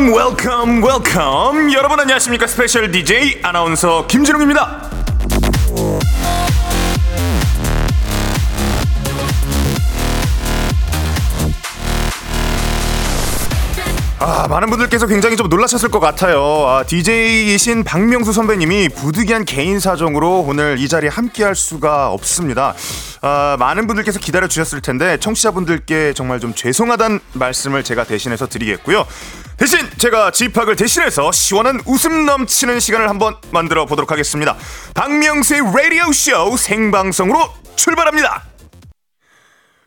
Welcome welcome welcome 여러분 안녕하십니까? special DJ 아나운서 김진웅입니다 아, 많은 분들께서 굉장히 좀 놀라셨을 것 같아요. 아, DJ이신 박명수 선배님이 부득이한 개인 사정으로 오늘 이 자리에 함께할 수가 없습니다. 아, 많은 분들께서 기다려 주셨을 텐데 청취자분들께 정말 좀 죄송하다는 말씀을 제가 대신해서 드리겠고요. 대신 제가 집학을 대신해서 시원한 웃음 넘치는 시간을 한번 만들어 보도록 하겠습니다. 박명수의 라디오 쇼 생방송으로 출발합니다.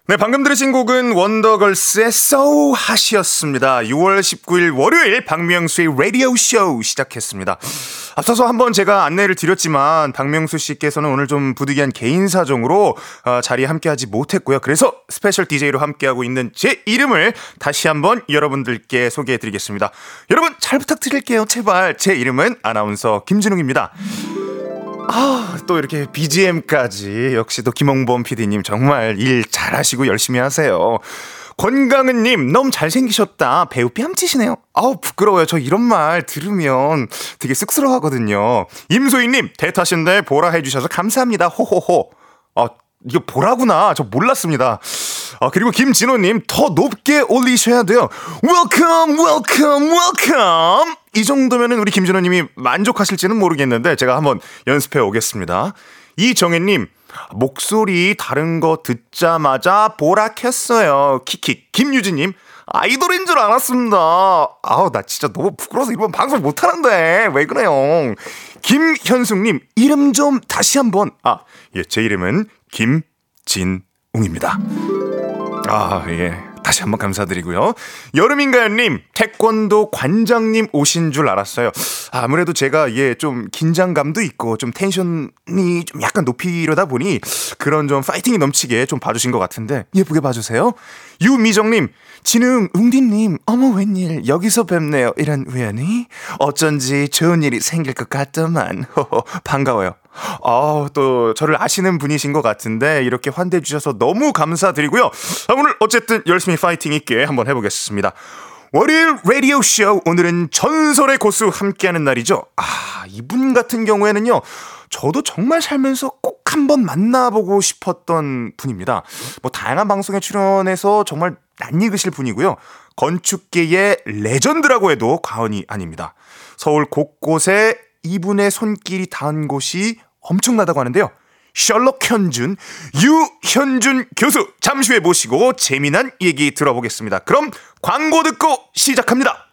네, 방금 들으신 곡은 원더걸스의 So Hot이었습니다. 6월 19일 월요일 박명수의 라디오 쇼 시작했습니다. 앞서서 한번 제가 안내를 드렸지만 박명수 씨께서는 오늘 좀 부득이한 개인 사정으로 어, 자리에 함께하지 못했고요. 그래서 special DJ로 함께하고 있는 제 이름을 다시 한번 여러분들께 소개해드리겠습니다. 여러분 잘 부탁드릴게요. 제발 제 이름은 아나운서 김진웅입니다. 아, 또 이렇게 BGM까지 역시 또 김홍범 PD님 정말 일 잘하시고 열심히 하세요. 권강은님 너무 잘생기셨다. 배우 뺨치시네요. 아우 부끄러워요. 저 이런 말 들으면 되게 쑥스러워하거든요. 임소희님 대타신데 보라 해주셔서 감사합니다. 호호호. 아 이거 보라구나. 저 몰랐습니다. 아, 그리고 김진호님 더 높게 올리셔야 돼요. Welcome, welcome, welcome. 이 정도면은 우리 김진호님이 만족하실지는 모르겠는데 제가 한번 연습해 오겠습니다. 이정혜님 목소리 다른 거 듣자마자 보라 켰어요. 키키. 김유진님 아이돌인 줄 알았습니다. 아우 나 진짜 너무 부끄러워서 이번 방송 못 하는데 왜 그래요? 김현숙님 이름 좀 다시 한번. 아, 예, 제 이름은 김진웅입니다. 아, 예. 다시 한번 감사드리고요. 여름인가요님, 태권도 관장님 오신 줄 알았어요. 아무래도 제가 예, 좀 긴장감도 있고 좀 텐션이 좀 약간 높이려다 보니 그런 좀 파이팅이 넘치게 좀 봐주신 것 같은데 예쁘게 봐주세요. 유미정님, 진웅, 웅디님, 어머 웬일 여기서 뵙네요. 이런 우연히 어쩐지 좋은 일이 생길 것 같더만. 호호, 반가워요. 아, 또 저를 아시는 분이신 것 같은데 이렇게 환대해 주셔서 너무 감사드리고요. 아, 오늘 어쨌든 열심히 파이팅 있게 한번 해보겠습니다. 월요일 라디오 쇼 오늘은 전설의 고수 함께하는 날이죠. 아, 이분 같은 경우에는요. 저도 정말 살면서 꼭 한번 만나보고 싶었던 분입니다. 뭐 다양한 방송에 출연해서 정말 낯익으실 분이고요. 건축계의 레전드라고 해도 과언이 아닙니다. 서울 곳곳에 이분의 손길이 닿은 곳이 엄청나다고 하는데요. 셜록 현준, 유현준 교수 잠시 후에 모시고 재미난 얘기 들어보겠습니다. 그럼 광고 듣고 시작합니다.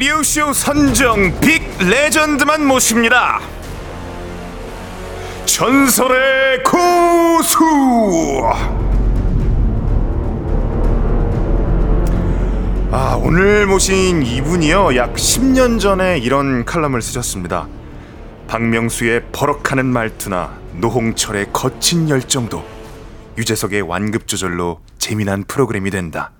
라디오쇼 선정 빅 레전드만 모십니다. 전설의 고수! 아, 오늘 모신 이분이요. 약 10년 전에 이런 칼럼을 쓰셨습니다. 박명수의 버럭하는 말투나 노홍철의 거친 열정도 유재석의 완급 조절로 재미난 프로그램이 된다.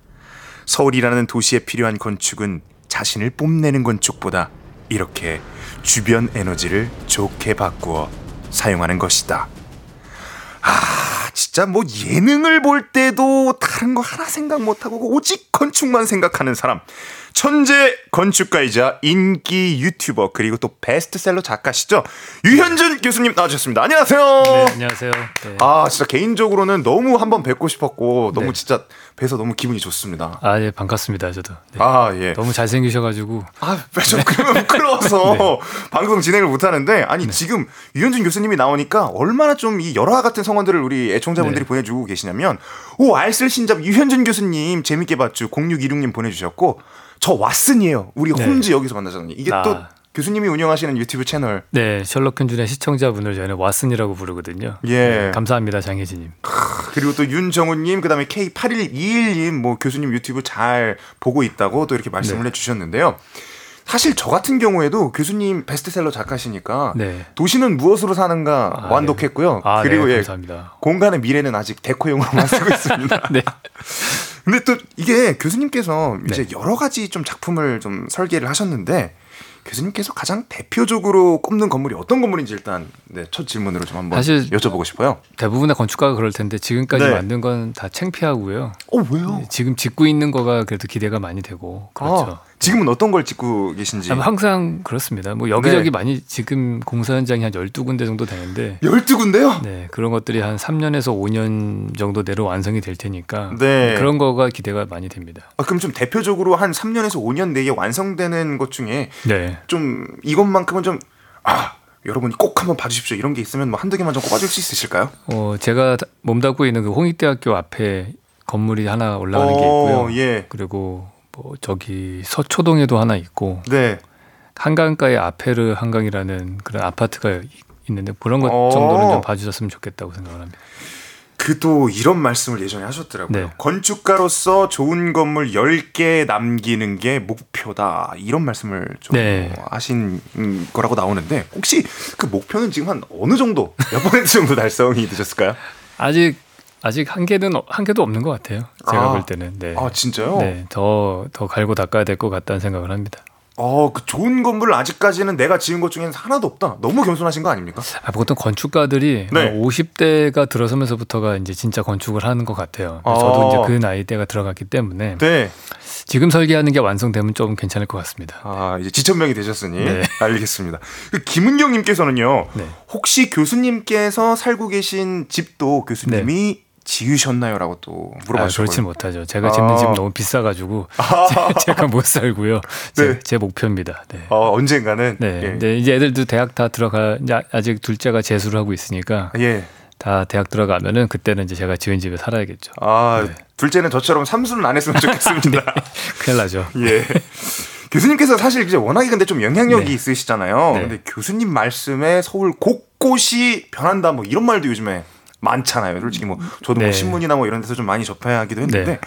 서울이라는 도시에 필요한 건축은 자신을 뽐내는 건축보다 이렇게 주변 에너지를 좋게 바꾸어 사용하는 것이다. 아, 진짜 뭐 예능을 볼 때도 다른 거 하나 생각 못하고 오직 건축만 생각하는 사람. 천재 건축가이자 인기 유튜버 그리고 또 베스트셀러 작가시죠. 유현준 교수님 나와주셨습니다. 안녕하세요. 네, 안녕하세요. 네. 아 진짜 개인적으로는 너무 한번 뵙고 싶었고 너무 네. 진짜 뵈서 너무 기분이 좋습니다. 아, 예, 반갑습니다. 저도. 네. 아 예. 너무 잘생기셔가지고. 아좀 그러면 부끄러워서 방송 진행을 못 하는데 아니 네. 지금 유현준 교수님이 나오니까 얼마나 좀 이 열화 같은 성원들을 우리 애청자분들이 네. 보내주고 계시냐면 오 알쓸 신잡 유현준 교수님 재밌게 봤죠 0616님 보내주셨고 저 왓슨이에요 우리 네. 홈즈 여기서 만나잖아요 이게 아. 또 교수님이 운영하시는 유튜브 채널 네, 셜록 현준의 시청자분을 저희는 왓슨이라고 부르거든요. 예. 네, 감사합니다, 장혜진님. 그리고 또 윤정우님 그 다음에 K8121님 뭐 교수님 유튜브 잘 보고 있다고 또 이렇게 말씀을 네. 해주셨는데요. 사실 저 같은 경우에도 교수님 베스트셀러 작가시니까 네. 도시는 무엇으로 사는가 아, 완독했고요. 아, 그리고 네, 예, 감사합니다. 공간의 미래는 아직 데코용으로만 쓰고 있습니다. 네. 근데 또 이게 교수님께서 네. 이제 여러 가지 좀 작품을 좀 설계를 하셨는데 교수님께서 가장 대표적으로 꼽는 건물이 어떤 건물인지 일단 네, 첫 질문으로 좀 한번 사실- 여쭤보고 싶어요. 대부분의 건축가가 그럴 텐데 지금까지 네. 만든 건다 창피하고요. 어 왜요? 지금 짓고 있는 거가 그래도 기대가 많이 되고 그렇죠. 아, 지금은 어떤 걸 찍고 계신지. 항상 그렇습니다. 뭐 여기저기 네. 많이 지금 공사 현장이 한 12군데 정도 되는데 12군데요? 네, 그런 것들이 한 3년에서 5년 정도 내로 완성이 될 테니까 네. 그런 거가 기대가 많이 됩니다. 아, 그럼 좀 대표적으로 한 3년에서 5년 내에 완성되는 것 중에 네. 좀 이것만큼은 좀 아, 여러분이 꼭 한번 봐주십시오. 이런 게 있으면 뭐 한두 개만 좀 꼽아줄 수 있으실까요? 어, 제가 다- 몸담고 있는 그 홍익대학교 앞에 건물이 하나 올라가는 게 어, 있고요. 예. 그리고 뭐 저기 서초동에도 하나 있고 네. 한강가에 아페르 한강이라는 그런 아파트가 이- 있는데 그런 것 어. 정도는 좀 봐주셨으면 좋겠다고 생각을 합니다. 그 또 이런 말씀을 예전에 하셨더라고요. 네. 건축가로서 좋은 건물 10개 남기는 게 목표다. 이런 말씀을 좀 네. 하신 거라고 나오는데 혹시 그 목표는 지금 한 어느 정도 몇 퍼센트 정도 달성이 되셨을까요? 아직 아직 한 개는 어- 한 개도 없는 것 같아요. 제가 아. 볼 때는. 네. 아 진짜요? 네, 더, 더 갈고 닦아야 될 것 같다는 생각을 합니다. 어, 그 좋은 건물 아직까지는 내가 지은 것 중에는 하나도 없다. 너무 겸손하신 거 아닙니까? 아, 보통 건축가들이 네. 한 50대가 들어서면서부터가 이제 진짜 건축을 하는 것 같아요. 아. 저도 이제 그 나이대가 들어갔기 때문에 네. 지금 설계하는 게 완성되면 좀 괜찮을 것 같습니다. 아, 이제 지천명이 되셨으니 네. 알겠습니다. 그 김은경님께서는요. 네. 혹시 교수님께서 살고 계신 집도 교수님이 지으셨나요?라고 또 아, 물어봐 주셨고요. 그렇지 못하죠. 제가 짓는 아. 집은 너무 비싸가지고 제- 제가 못 살고요. 제, 네. 제 목표입니다. 네. 어, 언젠가는 네. 예. 근데 이제 애들도 대학 다 들어가 이제 아- 아직 둘째가 재수를 하고 있으니까 예. 다 대학 들어가면은 그때는 이제 제가 지은 집에 살아야겠죠. 아, 네. 둘째는 저처럼 삼수는 안 했으면 좋겠습니다. 큰일 나죠. 예. 교수님께서 사실 이제 워낙에 근데 좀 영향력이 네. 있으시잖아요. 네. 근데 교수님 말씀에 서울 곳곳이 변한다 뭐 이런 말도 요즘에 많잖아요. 솔직히 뭐 저도 뭐 네. 신문이나 뭐 이런 데서 좀 많이 접하기도 했는데 네.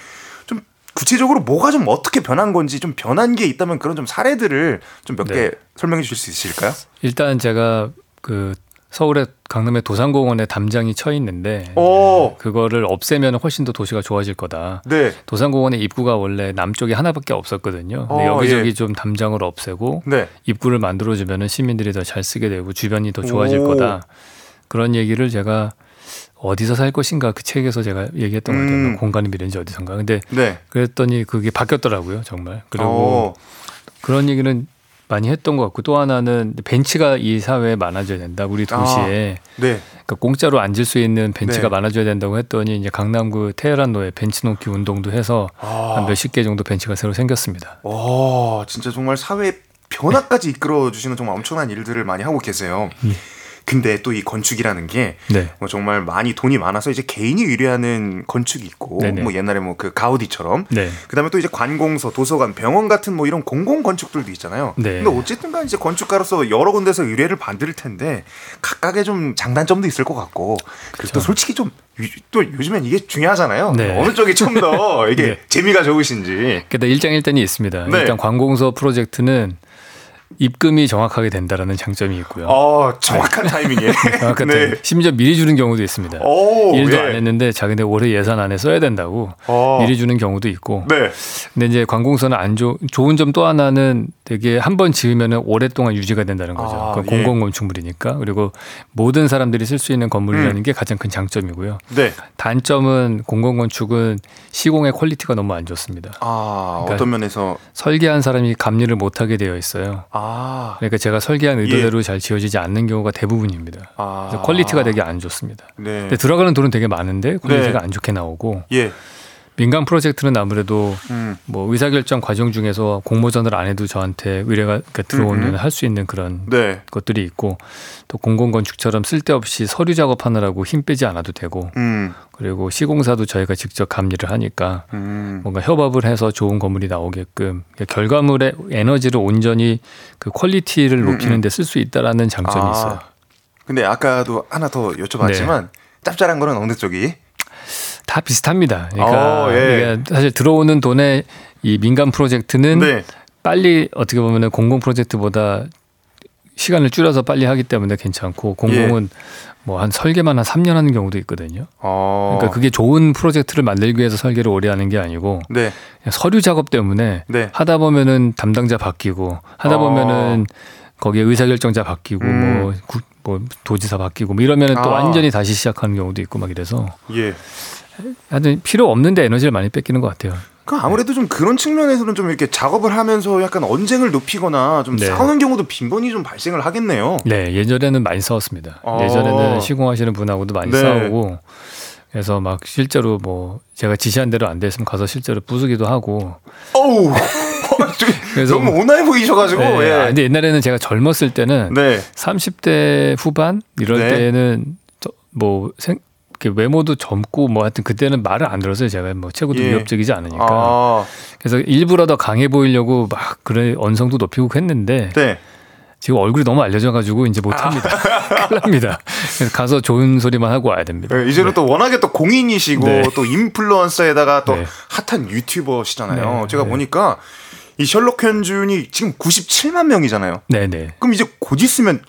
좀 구체적으로 뭐가 좀 어떻게 변한 건지 좀 변한 게 있다면 그런 좀 사례들을 좀 몇개 네. 설명해 주실 수 있으실까요? 일단 제가 그 서울의 강남의 도산공원에 담장이 쳐 있는데 오, 그거를 없애면 훨씬 더 도시가 좋아질 거다. 네, 도산공원의 입구가 원래 남쪽에 하나밖에 없었거든요. 어, 여기저기 예. 좀 담장을 없애고 네, 입구를 만들어주면 시민들이 더 잘 쓰게 되고 주변이 더 좋아질 오. 거다. 그런 얘기를 제가 어디서 살 것인가 그 책에서 제가 얘기했던 것 같아요. 음. 공간의 미래인지 어디선가. 근데 네. 그랬더니 그게 바뀌었더라고요, 정말. 그리고 오, 그런 얘기는 많이 했던 것 같고 또 하나는 벤치가 이 사회에 많아져야 된다. 우리 도시에 네, 그러니까 공짜로 앉을 수 있는 벤치가 네. 많아져야 된다고 했더니 이제 강남구 테헤란로에 벤치 놓기 운동도 해서 아. 한 몇십 개 정도 벤치가 새로 생겼습니다. 오, 진짜 정말 사회 변화까지 이끌어 주시는 정말 엄청난 일들을 많이 하고 계세요. 예. 근데 또 이 건축이라는 게 네. 뭐 정말 많이 돈이 많아서 이제 개인이 의뢰하는 건축이 있고 네네. 뭐 옛날에 뭐 그 가우디처럼 네. 그다음에 또 이제 관공서, 도서관, 병원 같은 뭐 이런 공공 건축들도 있잖아요. 네. 근데 어쨌든간 이제 건축가로서 여러 군데서 의뢰를 받을 텐데 각각의 좀 장단점도 있을 것 같고 그리고 또 솔직히 좀 또 요즘엔 이게 중요하잖아요. 네. 어느 쪽이 좀 더 이게 네. 재미가 좋으신지. 그다 일장일단이 있습니다. 네. 일단 관공서 프로젝트는 입금이 정확하게 된다라는 장점이 있고요. 어, 정확한 타이밍에. 정확한 네. 타이밍. 심지어 미리 주는 경우도 있습니다. 오, 일도 예. 안 했는데 자기네 올해 예산 안에 써야 된다고 어. 미리 주는 경우도 있고. 네. 근데 이제 관공서는 안 좋, 좋은 점 또 하나는 되게 한 번 지으면은 오랫동안 유지가 된다는 거죠. 아, 그 예. 공공 건축물이니까. 그리고 모든 사람들이 쓸 수 있는 건물이라는 게 가장 큰 장점이고요. 네. 단점은 공공 건축은 시공의 quality가 너무 안 좋습니다. 아, 그러니까 어떤 면에서 설계한 사람이 감리를 못 하게 되어 있어요. 아. 그러니까 제가 설계한 의도대로 잘 지어지지 않는 경우가 대부분입니다. 예. 아. quality가 되게 안 좋습니다. 네. 근데 들어가는 돈은 되게 많은데 quality가 네. 안 좋게 나오고 예. 민간 프로젝트는 아무래도 음. 뭐 의사결정 과정 중에서 공모전을 안 해도 저한테 의뢰가 그러니까 들어오면 음음. 할수 있는 그런 네. 것들이 있고 또 공공건축처럼 쓸데없이 서류 작업하느라고 힘 빼지 않아도 되고 음. 그리고 시공사도 저희가 직접 감리를 하니까 음. 뭔가 협업을 해서 좋은 건물이 나오게끔 그러니까 결과물의 에너지를 온전히 그 quality를 높이는 데 쓸 수 있다라는 장점이 음, 아. 있어요. 근데 아까도 하나 더 여쭤봤지만 네. 짭짤한 거는 어느 쪽이? 다 비슷합니다. 그러니까, 어, 예. 그러니까 사실 들어오는 돈에 이 민간 프로젝트는 네. 빨리 어떻게 보면 공공 프로젝트보다 시간을 줄여서 빨리 하기 때문에 괜찮고 공공은 예. 뭐한 설계만 한 3년 하는 경우도 있거든요. 어. 그러니까 그게 좋은 프로젝트를 만들기 위해서 설계를 오래 하는 게 아니고 네. 서류 작업 때문에 네. 하다 보면은 담당자 바뀌고 하다 어. 보면은 거기에 의사결정자 바뀌고 음. 뭐, 구- 뭐 도지사 바뀌고 뭐 이러면은 또 아. 완전히 다시 시작하는 경우도 있고 막 이래서 예. 하여튼 필요 없는데 에너지를 많이 뺏기는 것 같아요. 그 아무래도 좀 그런 측면에서는 좀 이렇게 작업을 하면서 약간 언쟁을 높이거나 좀 네. 싸우는 경우도 빈번히 좀 발생을 하겠네요. 네, 예전에는 많이 싸웠습니다. 어. 예전에는 시공하시는 분하고도 많이 네. 싸우고 그래서 막 실제로 뭐 제가 지시한 대로 안 됐으면 가서 실제로 부수기도 하고 어우. 그래서 너무 온화해 보이셔가지고. 네, 예. 아, 근데 옛날에는 제가 젊었을 때는 네. 30대 후반 이럴 네. 때는 저- 뭐 생, 외모도 젊고 뭐 하여튼 그때는 말을 안 들었어요. 제가 뭐 최고도 예. 위협적이지 않으니까. 아. 그래서 일부러 더 강해 보이려고 막 그래 언성도 높이고 했는데 네. 지금 얼굴이 너무 알려져가지고 이제 못합니다. 큰일 납니다. 그래서 가서 좋은 소리만 하고 와야 됩니다. 네, 이제는 또 워낙에 또 공인이시고 네. 또 인플루언서에다가 또 네. 핫한 유튜버시잖아요. 네, 제가 네. 보니까 이 셜록 현준이 지금 97만 명이잖아요. 네네. 그럼 이제 곧 있으면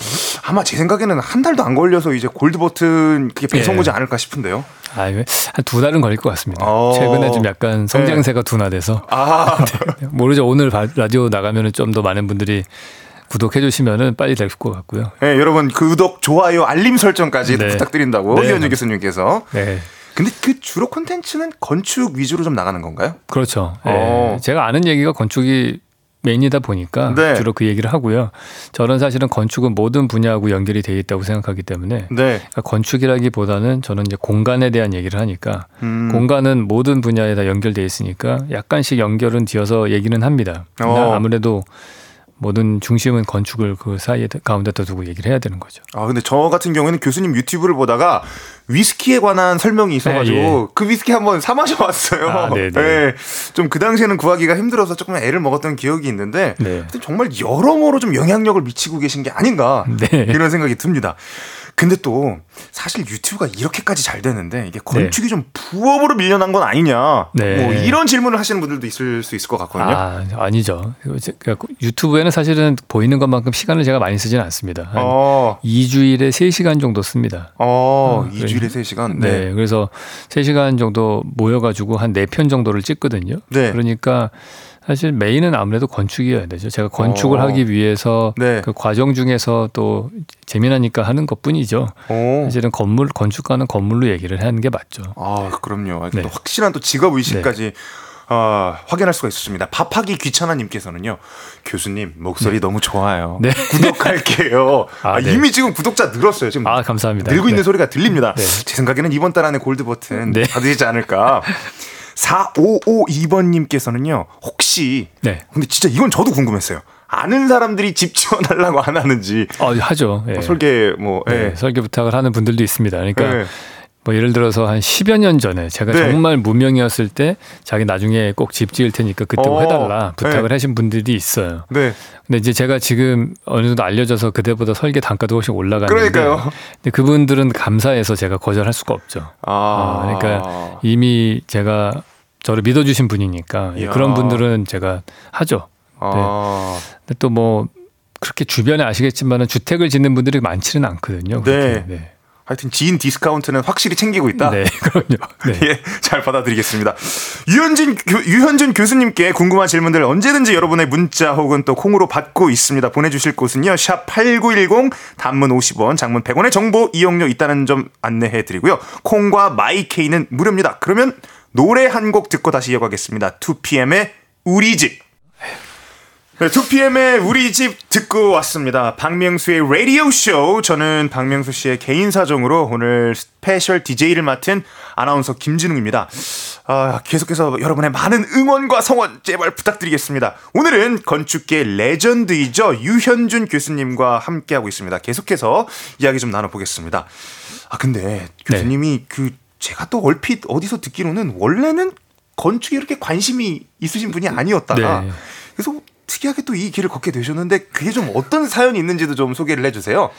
아마 제 생각에는 한 달도 안 걸려서 이제 골드 버튼 그게 배송되지 예. 않을까 싶은데요. 아, 한두 달은 걸릴 것 같습니다. 어. 최근에 좀 약간 성장세가 둔화돼서 아, 모르죠. 오늘 바- 라디오 나가면은 좀 더 많은 분들이 구독해 주시면은 빨리 될 것 같고요. 네, 여러분 구독, 좋아요, 알림 설정까지 네. 부탁드린다고 네. 이현준 교수님께서. 네. 근데 그 주로 콘텐츠는 건축 위주로 좀 나가는 건가요? 그렇죠. 예. 어. 제가 아는 얘기가 건축이 메인이다 보니까 네. 주로 그 얘기를 하고요. 저는 사실은 건축은 모든 분야하고 연결이 돼 있다고 생각하기 때문에 네. 그러니까 건축이라기보다는 저는 이제 공간에 대한 얘기를 하니까 음. 공간은 모든 분야에 다 연결돼 있으니까 약간씩 연결은 지어서 얘기는 합니다. 어. 아무래도 모든 중심은 건축을 그 사이에 가운데다 두고 얘기를 해야 되는 거죠. 아 근데 저 같은 경우에는 교수님 유튜브를 보다가 위스키에 관한 설명이 있어가지고 네, 예. 그 위스키 한번 사 마셔봤어요. 아, 네 네. 좀그 당시에는 구하기가 힘들어서 조금 애를 먹었던 기억이 있는데 네. 정말 여러모로 좀 영향력을 미치고 계신 게 아닌가 네. 이런 생각이 듭니다. 근데 또 사실 유튜브가 이렇게까지 잘 되는데 이게 건축이 좀 부업으로 밀려난 건 아니냐 네. 뭐 이런 질문을 하시는 분들도 있을 수 있을 것 같거든요. 아, 아니죠. 그러니까 유튜브에는 사실은 보이는 것만큼 시간을 제가 많이 쓰지는 않습니다. 한 어, 2주일에 3시간 정도 씁니다. 어, 어, 2주일에 그래. 3시간. 네. 그래서 3시간 정도 모여 가지고 한 4편 정도를 찍거든요. 네. 그러니까 사실 메인은 아무래도 건축이어야 되죠. 제가 건축을 어. 하기 위해서 네. 그 과정 중에서 또 재미나니까 하는 것 뿐이죠. 오. 사실은 건물, 건축가는 건물로 얘기를 하는 게 맞죠. 아, 그럼요. 네. 또 확실한 또 직업 의식까지 어, 확인할 수가 있었습니다. 밥하기 귀찮아님께서는요, 교수님 목소리 너무 좋아요. 네. 구독할게요. 아, 아, 네. 이미 지금 구독자 늘었어요. 지금 아, 감사합니다. 늘고 있는 네. 소리가 들립니다. 네. 제 생각에는 이번 달 안에 골드 버튼 네. 받으시지 않을까. 4552번님께서는요, 혹시 네. 근데 진짜 이건 저도 궁금했어요. 아는 사람들이 집 지원하려고 안 하는지 어, 하죠. 예. 뭐 설계 뭐 네, 예. 설계 부탁을 하는 분들도 있습니다. 그러니까 예. 뭐 예를 들어서 한 10여 년 전에 제가 네. 정말 무명이었을 때 자기 나중에 꼭 집 지을 테니까 그때 뭐 어, 해달라 부탁을 네. 하신 분들이 있어요. 네. 근데 이제 제가 지금 어느 정도 알려져서 그때보다 설계 단가도 훨씬 올라가는데 그러니까요. 근데 그분들은 감사해서 제가 거절할 수가 없죠. 아, 아, 그러니까 이미 제가 저를 믿어주신 분이니까 예, 이야. 그런 분들은 제가 하죠. 아. 근데 또 뭐 그렇게 주변에 아시겠지만은 주택을 짓는 분들이 많지는 않거든요. 그렇게. 네. 하여튼 지인 디스카운트는 확실히 챙기고 있다. 네, 그럼요. 네. 예, 잘 받아드리겠습니다. 유현진, 교, 유현준 교수님께 궁금한 질문들 언제든지 여러분의 문자 혹은 또 콩으로 받고 있습니다. 보내주실 곳은요. 샵 8910 단문 50원, 장문 100원의 정보 이용료 있다는 점 안내해 드리고요. 콩과 마이케이는 무료입니다. 그러면 노래 한 곡 듣고 다시 이어가겠습니다. 2PM의 우리 집. 네, 2PM의 우리 집 듣고 왔습니다. 박명수의 라디오 쇼. 저는 박명수 씨의 개인 사정으로 오늘 스페셜 DJ를 맡은 아나운서 김진웅입니다. 아, 계속해서 여러분의 많은 응원과 성원 제발 부탁드리겠습니다. 오늘은 건축계 레전드이죠. 유현준 교수님과 함께하고 있습니다. 계속해서 이야기 좀 나눠보겠습니다. 아, 근데 교수님이 그 제가 또 얼핏 어디서 듣기로는 원래는 건축에 이렇게 관심이 있으신 분이 아니었다가 네. 그래서 특이하게 또 이 길을 걷게 되셨는데 그게 좀 어떤 사연이 있는지도 좀 소개를 해주세요.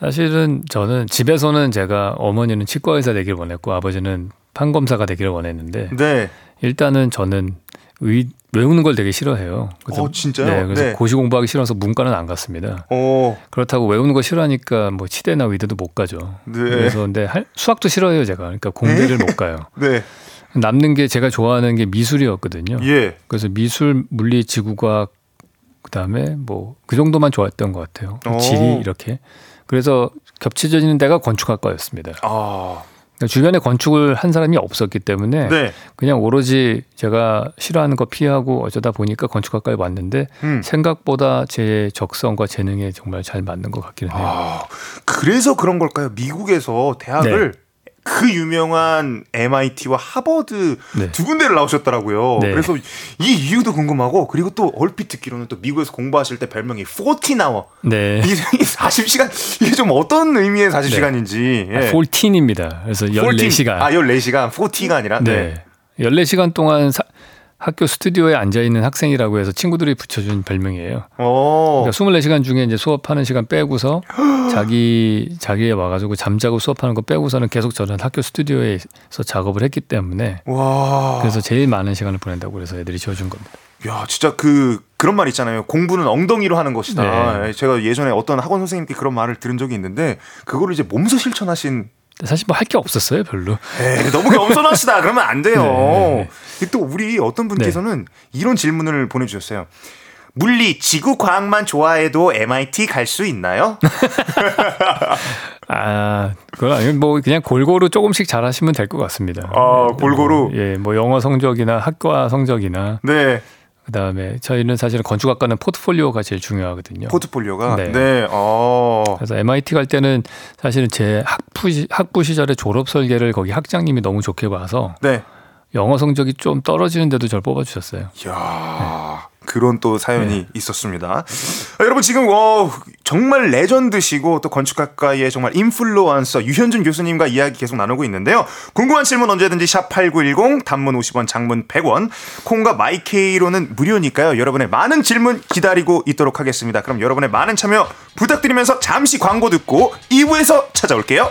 사실은 저는 집에서는 제가 어머니는 치과 의사 되길 원했고 아버지는 판검사가 되기를 원했는데 네. 일단은 저는 의, 외우는 걸 되게 싫어해요. 어, 진짜요? 네, 그래서 네. 고시 공부하기 싫어서 문과는 안 갔습니다. 어, 그렇다고 외우는 거 싫어하니까 뭐 치대나 의대도 못 가죠. 네. 그래서 근데 할, 수학도 싫어해요 제가. 그러니까 공대를 못 가요. 네. 남는 게 제가 좋아하는 게 미술이었거든요. 예. 그래서 미술, 물리, 지구과학 그다음에 뭐 그 정도만 좋아했던 것 같아요. 오. 지리 이렇게. 그래서 겹쳐지는 데가 건축학과였습니다. 아, 그러니까 주변에 건축을 한 사람이 없었기 때문에 네. 그냥 오로지 제가 싫어하는 거 피하고 어쩌다 보니까 건축학과에 왔는데 음. 생각보다 제 적성과 재능에 정말 잘 맞는 것 같기는 해요. 아, 그래서 그런 걸까요? 미국에서 대학을 그 유명한 MIT와 하버드 네. 두 군데를 나오셨더라고요. 네. 그래서 이 이유도 궁금하고 그리고 또 얼핏 듣기로는 또 미국에서 공부하실 때 별명이 40나워. 네. 이 40시간 이게 좀 어떤 의미의 40시간인지. 예. 아, 14입니다. 그래서 14시간. 아, 14시간. 40가 아니라. 네. 네. 14시간 동안 사- 학교 스튜디오에 앉아 있는 학생이라고 해서 친구들이 붙여준 별명이에요. 어. 그러니까 24시간 중에 이제 수업하는 시간 빼고서 자기 자기에 와가지고 잠자고 수업하는 거 빼고서는 계속 저는 학교 스튜디오에서 작업을 했기 때문에 와. 그래서 제일 많은 시간을 보낸다고 그래서 애들이 지어준 겁니다. 야, 진짜 그 그런 말 있잖아요. 공부는 엉덩이로 하는 것이다. 네. 제가 예전에 어떤 학원 선생님께 그런 말을 들은 적이 있는데 그거를 이제 몸소 실천하신 사실 뭐 할 게 없었어요, 별로. 에이, 너무 겸손하시다. 그러면 안 돼요. 네. 또 우리 어떤 분께서는 이런 질문을 보내주셨어요. 물리, 지구 과학만 좋아해도 MIT 갈 수 있나요? 아, 그건 아니고 뭐 그냥 골고루 조금씩 잘하시면 될 것 같습니다. 아, 골고루? 뭐, 예, 뭐 영어 성적이나 학과 성적이나 네, 그다음에 저희는 사실은 건축학과는 포트폴리오가 제일 중요하거든요. 포트폴리오가. 네, 네. 어, 그래서 MIT 갈 때는 사실은 제 학부 시- 학부 시절에 졸업 설계를 거기 학장님이 너무 좋게 봐서 네. 영어 성적이 좀 떨어지는데도 저를 뽑아주셨어요. 이야, 그런 또 사연이 네. 있었습니다. 아, 여러분 지금 어, 정말 레전드시고 또 건축학과의 정말 인플루언서 유현준 교수님과 이야기 계속 나누고 있는데요. 궁금한 질문 언제든지 샵 8910 단문 50원 장문 100원 콩과 마이케이로는 무료니까요. 여러분의 많은 질문 기다리고 있도록 하겠습니다. 그럼 여러분의 많은 참여 부탁드리면서 잠시 광고 듣고 2부에서 찾아올게요.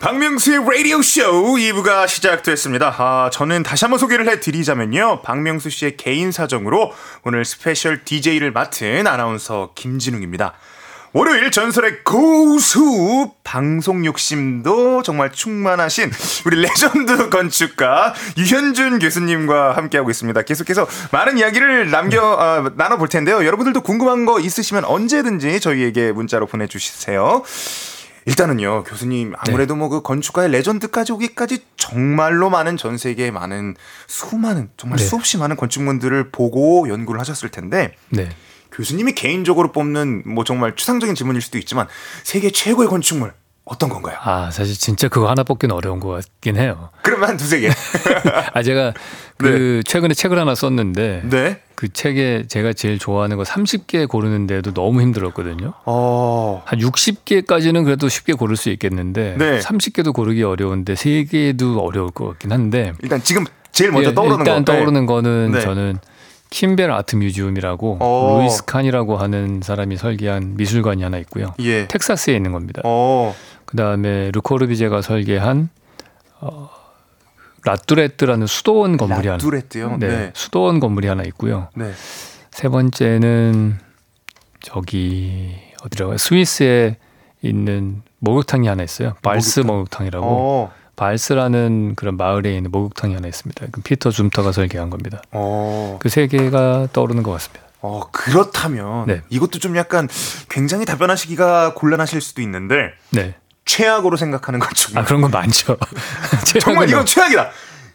박명수의 라디오 쇼 2부가 시작됐습니다. 아, 저는 다시 한번 소개를 해드리자면요. 박명수 씨의 개인 사정으로 오늘 스페셜 DJ를 맡은 아나운서 김진웅입니다. 월요일 전설의 고수 방송 욕심도 정말 충만하신 우리 레전드 건축가 유현준 교수님과 함께하고 있습니다. 계속해서 많은 이야기를 남겨 아, 나눠볼 텐데요. 여러분들도 궁금한 거 있으시면 언제든지 저희에게 문자로 보내주세요. 일단은요 교수님 아무래도 뭐그 건축가의 레전드까지 오기까지 정말로 많은 전 세계에 많은 수많은 정말 네. 수없이 많은 건축물들을 보고 연구를 하셨을 텐데 네. 교수님이 개인적으로 뽑는 뭐 정말 추상적인 질문일 수도 있지만 세계 최고의 건축물 어떤 건가요? 아 사실 진짜 그거 하나 뽑기는 어려운 것 같긴 해요. 그러면 한 두세 개. 아 제가 그 최근에 책을 하나 썼는데 네. 그 책에 제가 제일 좋아하는 거 30개 고르는데도 너무 힘들었거든요. 어. 한 60개까지는 그래도 쉽게 고를 수 있겠는데 네. 30개도 고르기 어려운데 3개도 어려울 것 같긴 한데 일단 지금 제일 먼저 예, 떠오르는 일단 거. 떠오르는 거는 네. 저는 킴벨 아트 뮤지엄이라고 어. 루이스 칸이라고 하는 사람이 설계한 미술관이 하나 있고요. 예. 텍사스에 있는 겁니다. 어. 그 다음에 르코르뷔지에가 설계한 어, 라뚜레트라는 수도원 건물이 하나 라뚜레트요? 네, 네. 수도원 건물이 하나 있고요. 네. 세 번째는 저기 어디라고 스위스에 있는 목욕탕이 하나 있어요. 발스 목욕탕 이라고. 어. 발스라는 그런 마을에 있는 목욕탕이 하나 있습니다. 그 피터 줌터가 설계한 겁니다. 어. 그세 개가 떠오르는 것 같습니다. 어, 그렇다면 네. 이것도 좀 약간 굉장히 답변하시기가 곤란하실 수도 있는데 네. 최악으로 생각하는 것 중. 아 그런 건 많죠. 정말 이건 최악이다.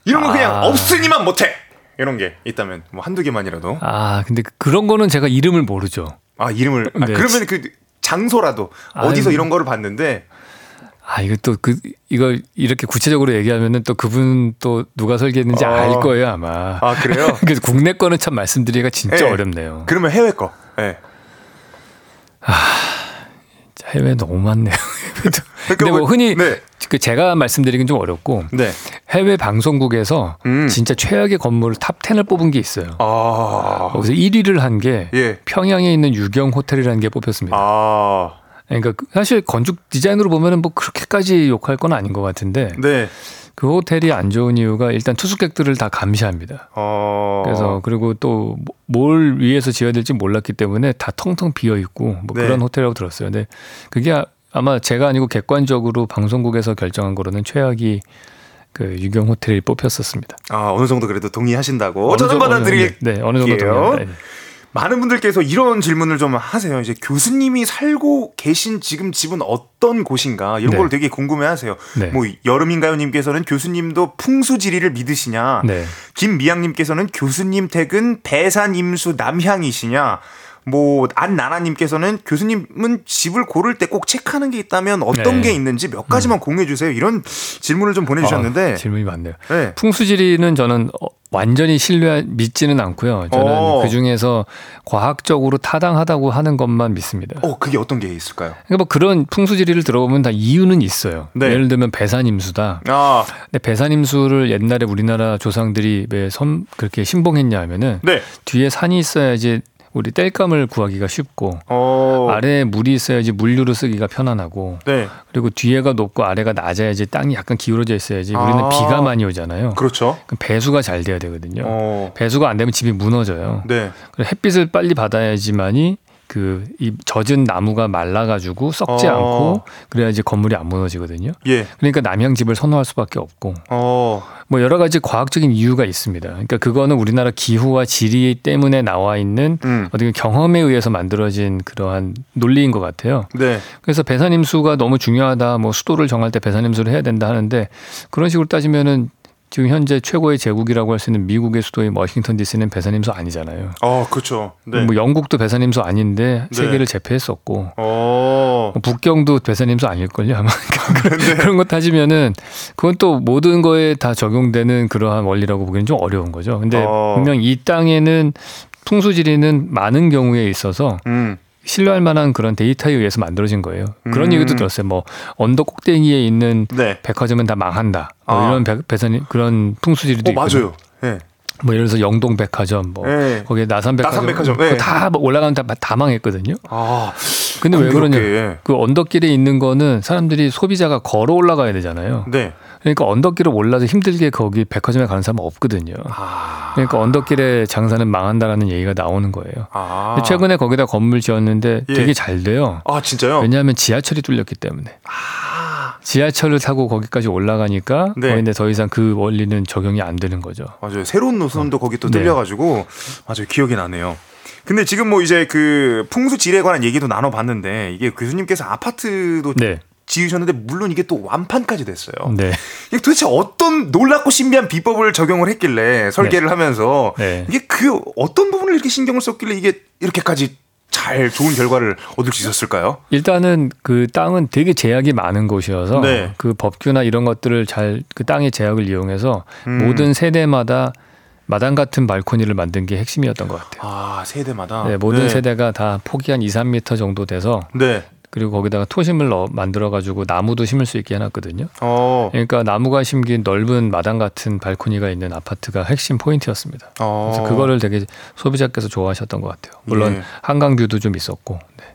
이런 거 그냥 아. 없으니만 못해. 이런 게 있다면 뭐 한두 개만이라도. 아 근데 그런 거는 제가 이름을 모르죠. 아 이름을. 아, 네. 그러면 그 장소라도 어디서 아유. 이런 거를 봤는데 아 이거 또 그 이거 이렇게 구체적으로 얘기하면은 또 그분 또 누가 설계했는지 어. 알 거예요 아마. 아 그래요? 그래서 국내 거는 참 말씀드리기가 진짜 네. 어렵네요. 그러면 해외 거. 예. 해외 너무 많네요. 근데 뭐 뭐, 흔히 네. 그 제가 말씀드리긴 좀 어렵고 네. 해외 방송국에서 음. 진짜 최악의 건물 top 10을 뽑은 게 있어요. 아. 거기서 1위를 한게 예. 평양에 있는 류경 호텔이라는 게 뽑혔습니다. 아. 그러니까 그- 사실 건축 디자인으로 보면은 뭐 그렇게까지 욕할 건 아닌 것 같은데 네. 그 호텔이 안 좋은 이유가 일단 투숙객들을 다 감시합니다. 어. 그래서 그리고 또 뭘 위해서 지어야 될지 몰랐기 때문에 다 텅텅 비어 있고 뭐 네. 그런 호텔이라고 들었어요. 근데 그게 아- 아마 제가 아니고 객관적으로 방송국에서 결정한 거로는 최악이 그 유경 호텔이 뽑혔었습니다. 아 어느 정도 그래도 동의하신다고 저는 받아들일 네, 네, 어느 정도. 동의합니다. 네. 많은 분들께서 이런 질문을 좀 하세요. 이제 교수님이 살고 계신 지금 집은 어떤 곳인가 이런 네. 걸 되게 궁금해하세요. 네. 뭐 여름인가요님께서는 교수님도 풍수지리를 믿으시냐? 네. 김미양님께서는 교수님 댁은 배산 임수 남향이시냐? 뭐 안나나님께서는 교수님은 집을 고를 때 꼭 체크하는 게 있다면 어떤 네. 게 있는지 몇 가지만 공유해 주세요. 이런 질문을 좀 보내주셨는데 아, 질문이 많네요. 네. 풍수지리는 저는 어, 완전히 신뢰 믿지는 않고요. 저는 어. 그 중에서 과학적으로 타당하다고 하는 것만 믿습니다. 어 그게 어떤 게 있을까요? 그러니까 뭐 그런 풍수지리를 들어보면 다 이유는 있어요. 네. 예를 들면 배산임수다. 아 근데 배산임수를 옛날에 우리나라 조상들이 왜 섬 그렇게 신봉했냐 하면은 네. 뒤에 산이 있어야지 우리 땔감을 구하기가 쉽고 어 아래에 물이 있어야지 물류로 쓰기가 편안하고 네. 그리고 뒤에가 높고 아래가 낮아야지 땅이 약간 기울어져 있어야지 우리는 아. 비가 많이 오잖아요. 그렇죠. 그럼 배수가 잘 돼야 되거든요. 어. 배수가 안 되면 집이 무너져요. 네. 그리고 햇빛을 빨리 받아야지만이 그 이 젖은 나무가 말라가지고 썩지 어. 않고 그래야지 건물이 안 무너지거든요. 예. 그러니까 남향 집을 선호할 수밖에 없고 어. 뭐 여러 가지 과학적인 이유가 있습니다. 그러니까 그거는 우리나라 기후와 지리 때문에 나와 있는 음. 어떻게 경험에 의해서 만들어진 그러한 논리인 것 같아요. 네. 그래서 배산임수가 너무 중요하다. 뭐 수도를 정할 때 배산임수를 해야 된다 하는데 그런 식으로 따지면은 지금 현재 최고의 제국이라고 할 수 있는 미국의 수도인 워싱턴 DC는 배산임수 아니잖아요. 어, 그렇죠. 네. 뭐 영국도 배산임수 아닌데 네. 세계를 제패했었고 어. 뭐 북경도 배산임수 아닐걸요 아마 그런, 그런 거 따지면은 그건 또 모든 거에 다 적용되는 그러한 원리라고 보기는 좀 어려운 거죠. 근데 어. 분명 이 땅에는 풍수지리는 많은 경우에 있어서 음. 신뢰할 만한 그런 데이터에 의해서 만들어진 거예요. 그런 음. 얘기도 들었어요. 뭐 언덕 꼭대기에 있는 네. 백화점은 다 망한다. 뭐 아. 이런 배, 배산 그런 풍수지리도 어. 맞아요. 예. 뭐 예를 들어서 영동 백화점, 뭐 네. 거기에 나산 백화점, 나산 백화점, 네. 다 올라가면 다, 다 망했거든요. 아. 근데 왜 그러냐? 그 언덕길에 있는 거는 사람들이 소비자가 걸어 올라가야 되잖아요. 네. 그러니까 언덕길을 올라서 힘들게 거기 백화점에 가는 사람 은 없거든요. 아. 그러니까 언덕길에 장사는 망한다라는 얘기가 나오는 거예요. 아. 최근에 거기다 건물 지었는데 예. 되게 잘 돼요. 아, 진짜요? 왜냐하면 지하철이 뚫렸기 때문에. 지하철을 타고 거기까지 올라가니까 네. 거기데 더 이상 그 원리는 적용이 안 되는 거죠. 맞아요. 새로운 노선도 거기 또 네. 뚫려가지고 맞아요. 기억이 나네요. 근데 지금 뭐 이제 그 풍수 지리에 관한 얘기도 나눠봤는데 이게 교수님께서 아파트도 네. 지으셨는데 물론 이게 또 완판까지 됐어요. 네. 이게 도대체 어떤 놀랍고 신비한 비법을 적용을 했길래 설계를 하면서 네. 이게 그 어떤 부분을 이렇게 신경을 썼길래 이게 이렇게까지 잘 좋은 결과를 얻을 수 있었을까요? 일단은 그 땅은 되게 제약이 많은 곳이어서 네. 그 법규나 이런 것들을 잘 그 땅의 제약을 이용해서 음. 모든 세대마다 마당 같은 발코니를 만든 게 핵심이었던 것 같아요. 아 세대마다 네, 모든 세대가 다 폭이 한 2, 3미터 정도 돼서 네. 그리고 거기다가 토심을 넣어 만들어 가지고 나무도 심을 수 있게 해놨거든요. 어. 그러니까 나무가 심긴 넓은 마당 같은 발코니가 있는 아파트가 핵심 포인트였습니다. 어. 그래서 그거를 되게 소비자께서 좋아하셨던 것 같아요. 물론 예. 한강뷰도 좀 있었고. 네.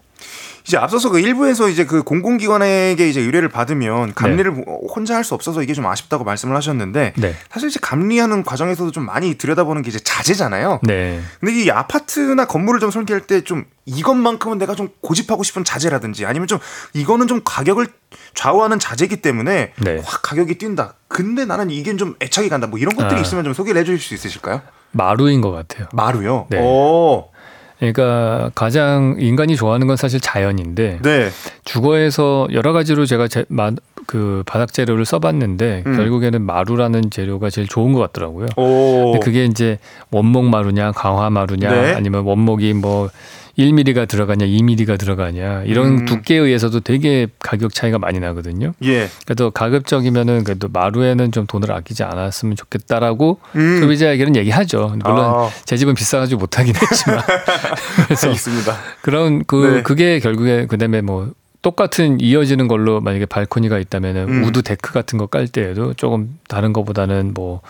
이제 앞서서 그 일부에서 이제 그 공공기관에게 이제 의뢰를 받으면 감리를 혼자 할 수 없어서 이게 좀 아쉽다고 말씀을 하셨는데 네. 사실 이제 감리하는 과정에서도 좀 많이 들여다보는 게 이제 자재잖아요. 네. 근데 이 아파트나 건물을 좀 설계할 때 좀 이것만큼은 내가 좀 고집하고 싶은 자재라든지 아니면 좀 이거는 좀 가격을 좌우하는 자재이기 때문에 네. 확 가격이 뛴다. 근데 나는 이게 좀 애착이 간다. 뭐 이런 것들이 아. 있으면 좀 소개를 해주실 수 있으실까요? 마루인 것 같아요. 마루요. 네. 오. 그러니까 가장 인간이 좋아하는 건 사실 자연인데 네. 주거에서 여러 가지로 제가 제, 마, 그 바닥 재료를 써봤는데 음. 결국에는 마루라는 재료가 제일 좋은 것 같더라고요. 오. 근데 그게 이제 원목 마루냐 강화 마루냐 네. 아니면 원목이 뭐 1mm가 들어가냐 2mm가 들어가냐 이런 음. 두께에 의해서도 되게 가격 차이가 많이 나거든요. 예. 그래도 가급적이면은 그래도 마루에는 좀 돈을 아끼지 않았으면 좋겠다라고 음. 소비자에게는 얘기하죠. 물론 아. 제 집은 비싸가지고 못하긴 했지만 그래서 알겠습니다. 그런 그 네. 그게 결국에 그다음에 뭐 똑같은 이어지는 걸로 만약에 발코니가 있다면은 음. wood deck 같은 거 깔 때에도 조금 다른 거보다는 뭐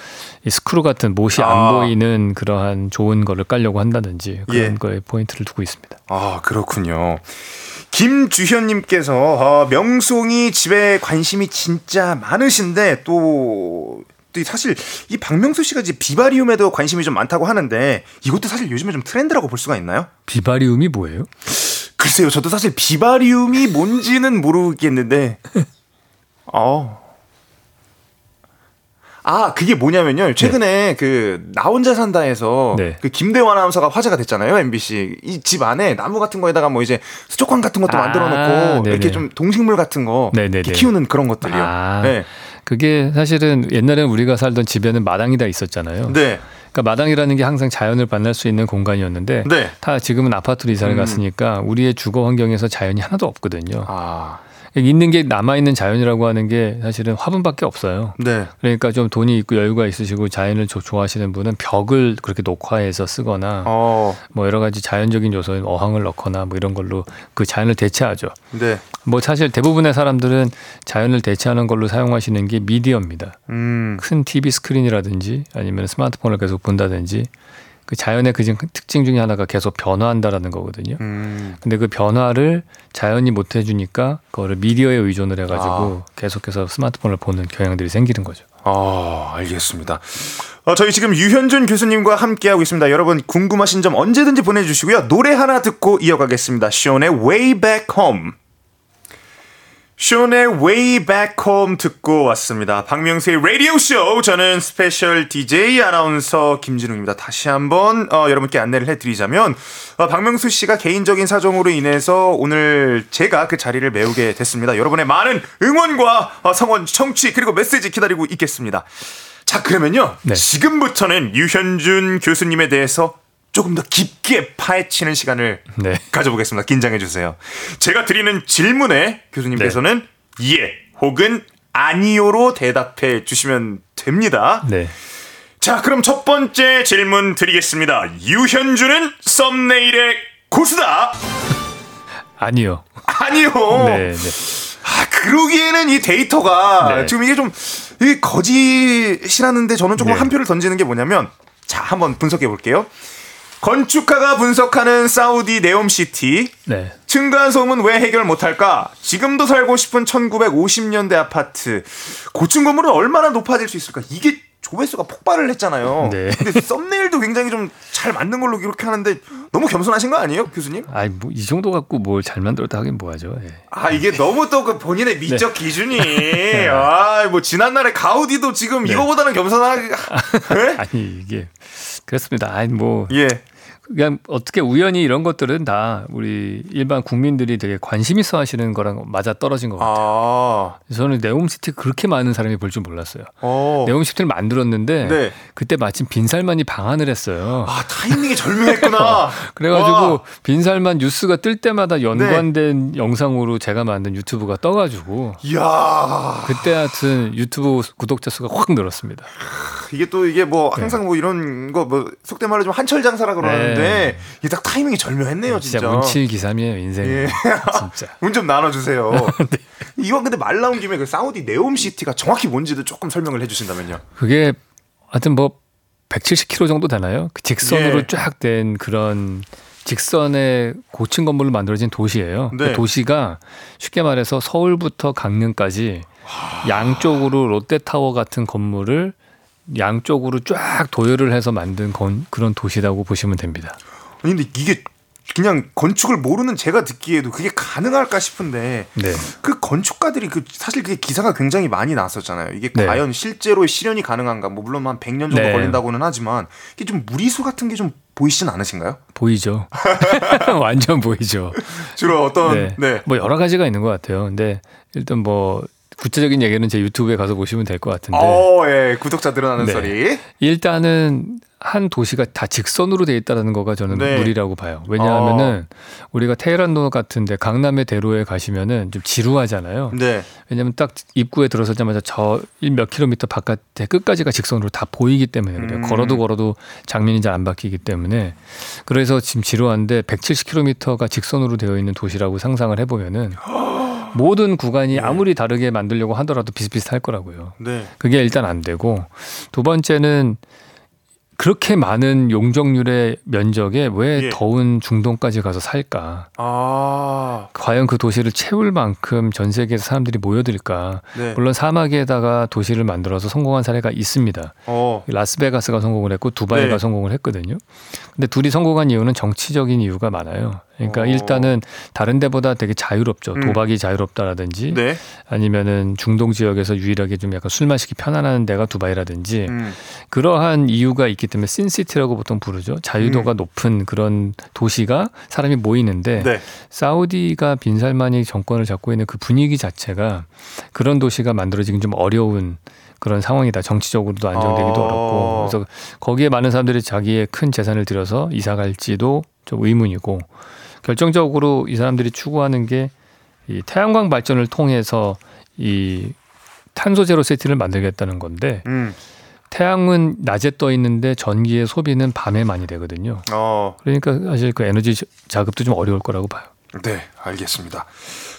이 스크루 같은 못이 아. 안 보이는 그러한 좋은 거를 깔려고 한다든지 그런 예. 거에 포인트를 두고 있습니다. 아 그렇군요. 김주현님께서 어, 명송이 집에 관심이 진짜 많으신데 또. 또 사실 이 박명수 씨가 이제 비바리움에도 관심이 좀 많다고 하는데 이것도 사실 요즘에 좀 트렌드라고 볼 수가 있나요? 비바리움이 뭐예요? 글쎄요, 저도 사실 비바리움이 뭔지는 모르겠는데, 어. 아, 그게 뭐냐면요. 최근에 그, 나 혼자 산다에서 네. 그 김대환 아나운서가 화제가 됐잖아요, MBC. 이 집 안에 나무 같은 거에다가 뭐 이제 수족관 같은 것도 아, 만들어 놓고 네네. 이렇게 좀 동식물 같은 거 네네네. 이렇게 키우는 그런 것들이요. 아. 네. 그게 사실은 옛날에는 우리가 살던 집에는 마당이 다 있었잖아요. 네. 그러니까 마당이라는 게 항상 자연을 만날 수 있는 공간이었는데 네. 다 지금은 아파트로 이사를 음. 갔으니까 우리의 주거 환경에서 자연이 하나도 없거든요. 아. 있는 게 남아 있는 자연이라고 하는 게 사실은 화분밖에 없어요. 네. 그러니까 좀 돈이 있고 여유가 있으시고 자연을 조- 좋아하시는 분은 벽을 그렇게 녹화해서 쓰거나 어. 뭐 여러 가지 자연적인 요소인 어항을 넣거나 뭐 이런 걸로 그 자연을 대체하죠. 네. 뭐 사실 대부분의 사람들은 자연을 대체하는 걸로 사용하시는 게 미디어입니다. 음. 큰 TV 스크린이라든지 아니면 스마트폰을 계속 본다든지 그 자연의 그 특징 중에 하나가 계속 변화한다라는 거거든요. 음. 근데 그 변화를 자연이 못 해주니까 그거를 미디어에 의존을 해가지고 아. 계속해서 스마트폰을 보는 경향들이 생기는 거죠. 아, 알겠습니다. 어, 저희 지금 유현준 교수님과 함께하고 있습니다. 여러분 궁금하신 점 언제든지 보내주시고요. 노래 하나 듣고 이어가겠습니다. 숀의 Way Back Home. 숀의 Way Back Home 듣고 왔습니다. 박명수의 라디오 쇼. 저는 스페셜 DJ 아나운서 김진웅입니다. 다시 한번 어, 여러분께 안내를 해드리자면 어, 박명수 씨가 개인적인 사정으로 인해서 오늘 제가 그 자리를 메우게 됐습니다. 여러분의 많은 응원과 어, 성원, 청취 그리고 메시지 기다리고 있겠습니다. 자 그러면요 네. 지금부터는 유현준 교수님에 대해서 조금 더 깊게 파헤치는 시간을 네. 가져보겠습니다. 긴장해 주세요. 제가 드리는 질문에 교수님께서는 네. 예 혹은 아니요로 대답해 주시면 됩니다. 네. 자, 그럼 첫 번째 질문 드리겠습니다. 유현준은 썸네일의 고수다. 아니요. 아니요. 네, 네. 아, 그러기에는 이 데이터가 네. 지금 이게 좀 이게 거짓이라는데 저는 조금 네. 한 표를 던지는 게 뭐냐면 자, 한번 분석해 볼게요. 건축가가 분석하는 사우디 네옴시티 네. 층간 소음은 왜 해결 못할까? 지금도 살고 싶은 1950년대 아파트 고층 건물은 얼마나 높아질 수 있을까? 이게 조회수가 폭발을 했잖아요. 네. 근데 썸네일도 굉장히 좀 잘 만든 걸로 이렇게 하는데 너무 겸손하신 거 아니에요, 교수님? 아이 뭐이 정도 갖고 뭘 잘 만들었다 하긴 뭐하죠. 예. 아 이게 너무 또 그 본인의 미적 네. 기준이 아뭐 지난날에 가우디도 지금 네. 이거보다는 겸손하게 예? 아니 이게 그렇습니다. 아니 뭐 예. 그냥 어떻게 우연히 이런 것들은 다 우리 일반 국민들이 되게 관심 있어 하시는 거랑 맞아 떨어진 것 같아요. 아, 저는 네옴시티 그렇게 많은 사람이 볼 줄 몰랐어요. 어. 네옴시티를 만들었는데 네. 그때 마침 빈살만이 방한을 했어요. 아 타이밍이 절묘했구나. 그래가지고 와. 빈살만 뉴스가 뜰 때마다 연관된 영상으로 제가 만든 유튜브가 떠가지고 이야, 그때 하여튼 유튜브 구독자 수가 확 늘었습니다. 이게 또 이게 뭐 항상 뭐 이런 거 뭐 속된 말로 좀 한철 장사라 그러는데 네. 이게 딱 타이밍이 절묘했네요, 진짜. 진짜 문칠기삼이에요 인생. 예. 은 진짜. 운 좀 나눠 주세요. 네. 이건 근데 말 나온 김에 그 사우디 네옴 시티가 정확히 뭔지도 조금 설명을 해 주신다면요. 그게 하여튼 뭐 170km 정도 되나요? 그 직선으로 예. 쫙된 그런 직선의 고층 건물로 만들어진 도시예요. 네. 그 도시가 쉽게 말해서 서울부터 강릉까지 양쪽으로 롯데타워 같은 건물을 양쪽으로 쫙 도열을 해서 만든 건, 그런 도시라고 보시면 됩니다. 아니 근데 이게 그냥 건축을 모르는 제가 듣기에도 그게 가능할까 싶은데 네. 그 건축가들이 그 사실 그게 기사가 굉장히 많이 났었잖아요. 이게 네. 과연 실제로 실현이 가능한가? 뭐 물론 한 100년 정도 네. 걸린다고는 하지만 이게 좀 무리수 같은 게 좀 보이시진 않으신가요? 보이죠. 완전 보이죠. 주로 어떤 네. 네. 뭐 여러 가지가 있는 것 같아요. 근데 일단 뭐 구체적인 얘기는 제 유튜브에 가서 보시면 될 것 같은데 어, 예. 구독자 늘어나는 네. 소리. 일단은 한 도시가 다 직선으로 돼 있다는 거가 저는 네. 무리라고 봐요. 왜냐하면은 우리가 테헤란로 같은데 강남의 대로에 가시면은 좀 지루하잖아요. 네. 왜냐하면 딱 입구에 들어서자마자 저 몇 킬로미터 바깥에 끝까지가 직선으로 다 보이기 때문에 그래요. 음. 걸어도 걸어도 장면이 잘 안 바뀌기 때문에 그래서 지금 지루한데 170km가 직선으로 되어 있는 도시라고 상상을 해보면은 모든 구간이 아무리 다르게 만들려고 하더라도 비슷비슷할 거라고요. 네. 그게 일단 안 되고 두 번째는 그렇게 많은 용적률의 면적에 왜 예. 더운 중동까지 가서 살까? 아. 과연 그 도시를 채울 만큼 전 세계에서 사람들이 모여들까? 네. 물론 사막에다가 도시를 만들어서 성공한 사례가 있습니다. 어. 라스베가스가 성공을 했고 두바이가 네. 성공을 했거든요. 근데 둘이 성공한 이유는 정치적인 이유가 많아요. 그러니까 어. 일단은 다른 데보다 되게 자유롭죠. 음. 도박이 자유롭다라든지 네. 아니면은 중동 지역에서 유일하게 좀 약간 술 마시기 편안한 데가 두바이라든지 음. 그러한 이유가 있기 때문에 신시티라고 보통 부르죠. 자유도가 높은 그런 도시가 사람이 모이는데 음. 네. 사우디가 빈살만이 정권을 잡고 있는 그 분위기 자체가 그런 도시가 만들어지긴 좀 어려운 그런 상황이다. 정치적으로도 안정되기도 어. 어렵고 그래서 거기에 많은 사람들이 자기의 큰 재산을 들여서 이사 갈지도 좀 의문이고 결정적으로 이 사람들이 추구하는 게 이 태양광 발전을 통해서 이 탄소 제로 시티를 만들겠다는 건데 음. 태양은 낮에 떠 있는데 전기의 소비는 밤에 많이 되거든요. 어. 그러니까 사실 그 에너지 자급도 좀 어려울 거라고 봐요. 네, 알겠습니다.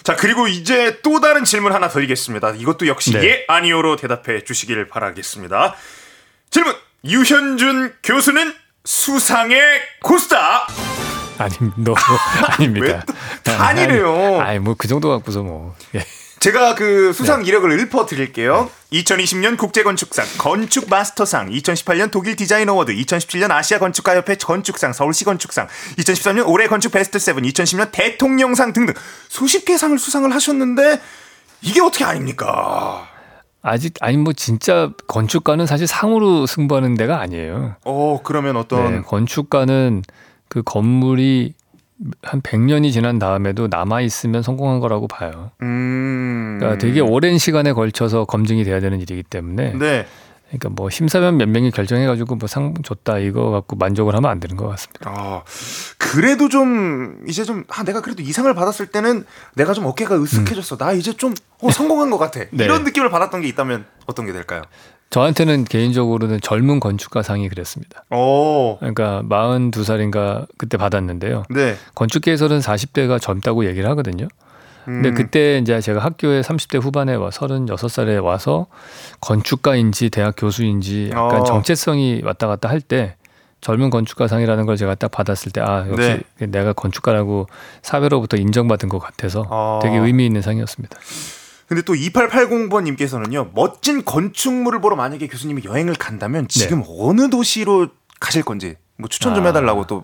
자, 그리고 이제 또 다른 질문 하나 드리겠습니다. 이것도 역시 네. 예, 아니오로 대답해 주시길 바라겠습니다. 질문. 유현준 교수는 수상의 고수다. 아니, 너 아닙니다. 아니래요? 아니, 뭐 그 정도 갖고서 뭐. 예. 제가 그 수상 네. 이력을 읊어 드릴게요. 2020년 국제건축상, 건축 마스터상, 2018년 독일 디자인 어워드, 2017년 아시아 건축가협회 건축상, 서울시 건축상, 2013년 올해 건축 베스트 세븐, 2010년 대통령상 등등 수십 개 상을 수상을 하셨는데 이게 어떻게 아닙니까? 아직 아니 뭐 진짜 건축가는 사실 상으로 승부하는 데가 아니에요. 어, 그러면 어떤 네, 건축가는 그 건물이 한 100년이 지난 다음에도 남아 있으면 성공한 거라고 봐요. 음. 그러니까 되게 오랜 시간에 걸쳐서 검증이 돼야 되는 일이기 때문에 네. 그러니까 뭐 심사위원 몇 명이 결정해 가지고 뭐 상 줬다 이거 갖고 만족을 하면 안 되는 것 같습니다. 아, 그래도 좀 이제 좀 아, 내가 그래도 이상을 받았을 때는 내가 좀 어깨가 으쓱해졌어. 나 이제 좀 어, 성공한 것 같아. 네. 이런 느낌을 받았던 게 있다면 어떤 게 될까요? 저한테는 개인적으로는 젊은 건축가상이 그랬습니다. 오. 그러니까 42살인가 그때 받았는데요. 네. 건축계에서는 40대가 젊다고 얘기를 하거든요. 근데 음. 그때 이제 제가 학교에 30대 후반에 와 36살에 와서 건축가인지 대학 교수인지 약간 어. 정체성이 왔다 갔다 할 때 젊은 건축가상이라는 걸 제가 딱 받았을 때 아 역시 네. 내가 건축가라고 사회로부터 인정받은 것 같아서 어. 되게 의미 있는 상이었습니다. 근데 또 2880번님께서는요, 멋진 건축물을 보러 만약에 교수님이 여행을 간다면 지금 어느 도시로 가실 건지 뭐 추천 좀 네. 아. 해달라고 또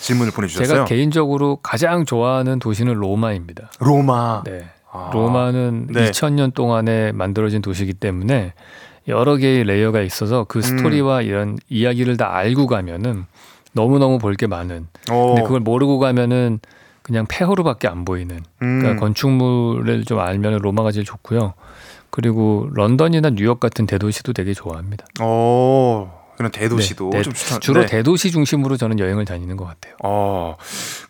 질문을 보내주셨어요. 제가 개인적으로 가장 좋아하는 도시는 로마입니다. 로마. 네. 아. 로마는 네. 2000년 동안에 만들어진 도시이기 때문에 여러 개의 레이어가 있어서 그 스토리와 이런 이야기를 다 알고 가면은 너무 너무 볼 게 많은. 어. 근데 그걸 모르고 가면은 그냥 폐허로밖에 안 보이는. 그러니까 음. 건축물을 좀 알면 로마가 제일 좋고요. 그리고 런던이나 뉴욕 같은 대도시도 되게 좋아합니다. 어, 그런 대도시도 네, 네. 좀 추천. 주로 네. 대도시 중심으로 저는 여행을 다니는 것 같아요. 어,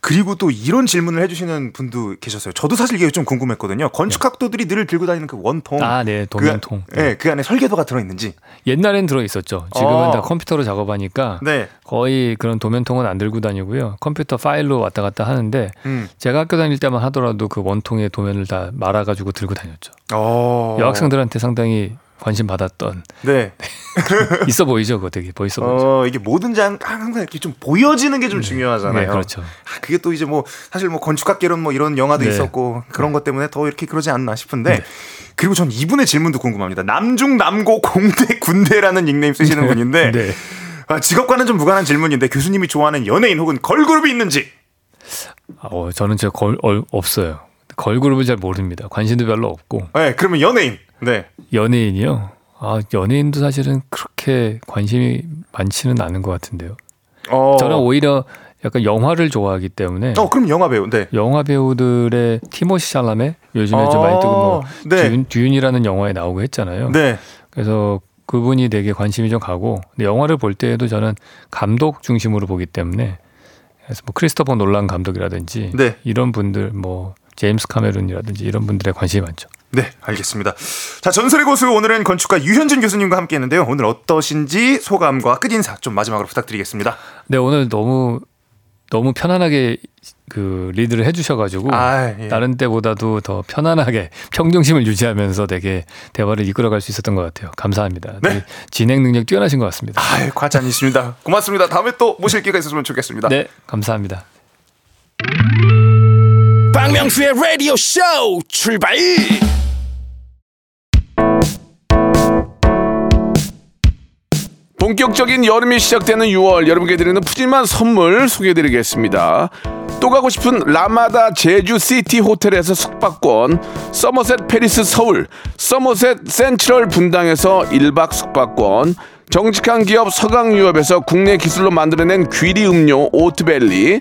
그리고 또 이런 질문을 해주시는 분도 계셨어요. 저도 사실 이게 좀 궁금했거든요. 건축학도들이 늘 들고 다니는 그 원통. 아, 네, 도면통. 그, 네, 그 안에 설계도가 들어있는지. 옛날엔 들어 있었죠. 지금은 어. 다 컴퓨터로 작업하니까 네. 거의 그런 도면통은 안 들고 다니고요. 컴퓨터 파일로 왔다 갔다 하는데 음. 제가 학교 다닐 때만 하더라도 그 원통의 도면을 다 말아가지고 들고 다녔죠. 어. 여학생들한테 상당히 관심 받았던 네. 있어 보이죠, 그거 되게 보이죠. 어, 이게 모든 장 항상 이렇게 좀 보여지는 게좀 중요하잖아요. 네, 그렇죠. 아, 그게 또 이제 뭐 사실 뭐 건축학개론 뭐 이런 영화도 네. 있었고 그런 것 때문에 더 이렇게 그러지 않나 싶은데 그리고 전 이분의 질문도 궁금합니다. 남중 남고 공대 군대라는 닉네임 쓰시는 분인데 네. 아, 직업과는 좀 무관한 질문인데 교수님이 좋아하는 연예인 혹은 걸그룹이 있는지. 어, 저는 저 걸, 어, 없어요. 걸그룹을 잘 모릅니다. 관심도 별로 없고 네, 그러면 연예인. 네. 연예인이요. 아, 연예인도 사실은 그렇게 관심이 많지는 않은 것 같은데요. 어. 저는 오히려 약간 영화를 좋아하기 때문에 어, 그럼 영화 배우. 네. 영화 배우들의 티모시 샬라메 요즘에 좀 어, 많이 뜨고 뭐 네. 듀ün, 듀ün이라는 영화에 나오고 했잖아요. 네. 그래서 그분이 되게 관심이 좀 가고 근데 영화를 볼 때에도 저는 감독 중심으로 보기 때문에 그래서 뭐 크리스토퍼 놀란 감독이라든지 네. 이런 분들 뭐 제임스 카메론이라든지 이런 분들의 관심이 많죠. 네, 알겠습니다. 자, 전설의 고수 오늘은 건축가 유현진 교수님과 함께 했는데요. 오늘 어떠신지 소감과 끝인사 좀 마지막으로 부탁드리겠습니다. 네 오늘 너무 너무 편안하게 그 리드를 해주셔가지고 아, 예. 다른 때보다도 더 편안하게 평정심을 유지하면서 되게 대화를 이끌어갈 수 있었던 것 같아요. 감사합니다. 네. 진행 능력 뛰어나신 것 같습니다. 아유, 과찬 있습니다. 고맙습니다. 다음에 또 모실 기회가 있었으면 좋겠습니다. 네, 감사합니다. 박명수의 라디오 쇼 출발 본격적인 여름이 시작되는 6월 여러분께 드리는 푸짐한 선물 소개해드리겠습니다. 또 가고 싶은 라마다 제주 시티 호텔에서 숙박권, 서머셋 페리스 서울, 서머셋 센트럴 분당에서 1박 숙박권, 정직한 기업 서강유업에서 국내 기술로 만들어낸 귀리 음료 오트벨리,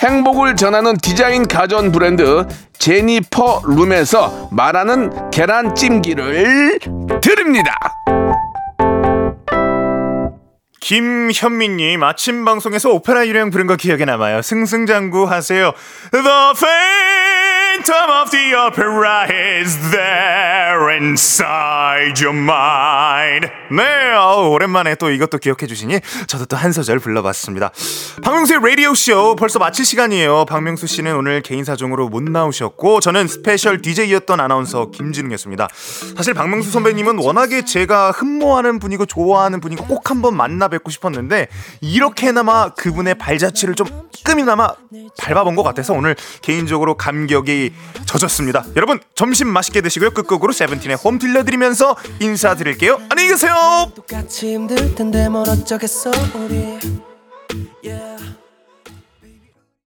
행복을 전하는 디자인 가전 브랜드 제니퍼 룸에서 말하는 계란찜기를 드립니다. 김현민님 아침 방송에서 오페라 유령 부른 거 기억에 남아요. 승승장구 하세요. The phantom of the opera is there inside your mind. 네, 어우, 오랜만에 또 이것도 기억해 주시니 저도 또 한 소절 불러봤습니다. 박명수의 라디오 쇼 벌써 마칠 시간이에요. 박명수 씨는 오늘 개인 사정으로 못 나오셨고 저는 스페셜 DJ였던 아나운서 김진웅이었습니다. 사실 박명수 선배님은 워낙에 제가 흠모하는 분이고 좋아하는 분이고 꼭 한번 만나 뵙고 싶었는데 이렇게나마 그분의 발자취를 좀 조금이나마 밟아본 것 같아서 오늘 개인적으로 감격에 젖었습니다. 여러분 점심 맛있게 드시고요. 끝곡으로 세븐틴의 홈 들려드리면서 인사드릴게요. 안녕히 계세요.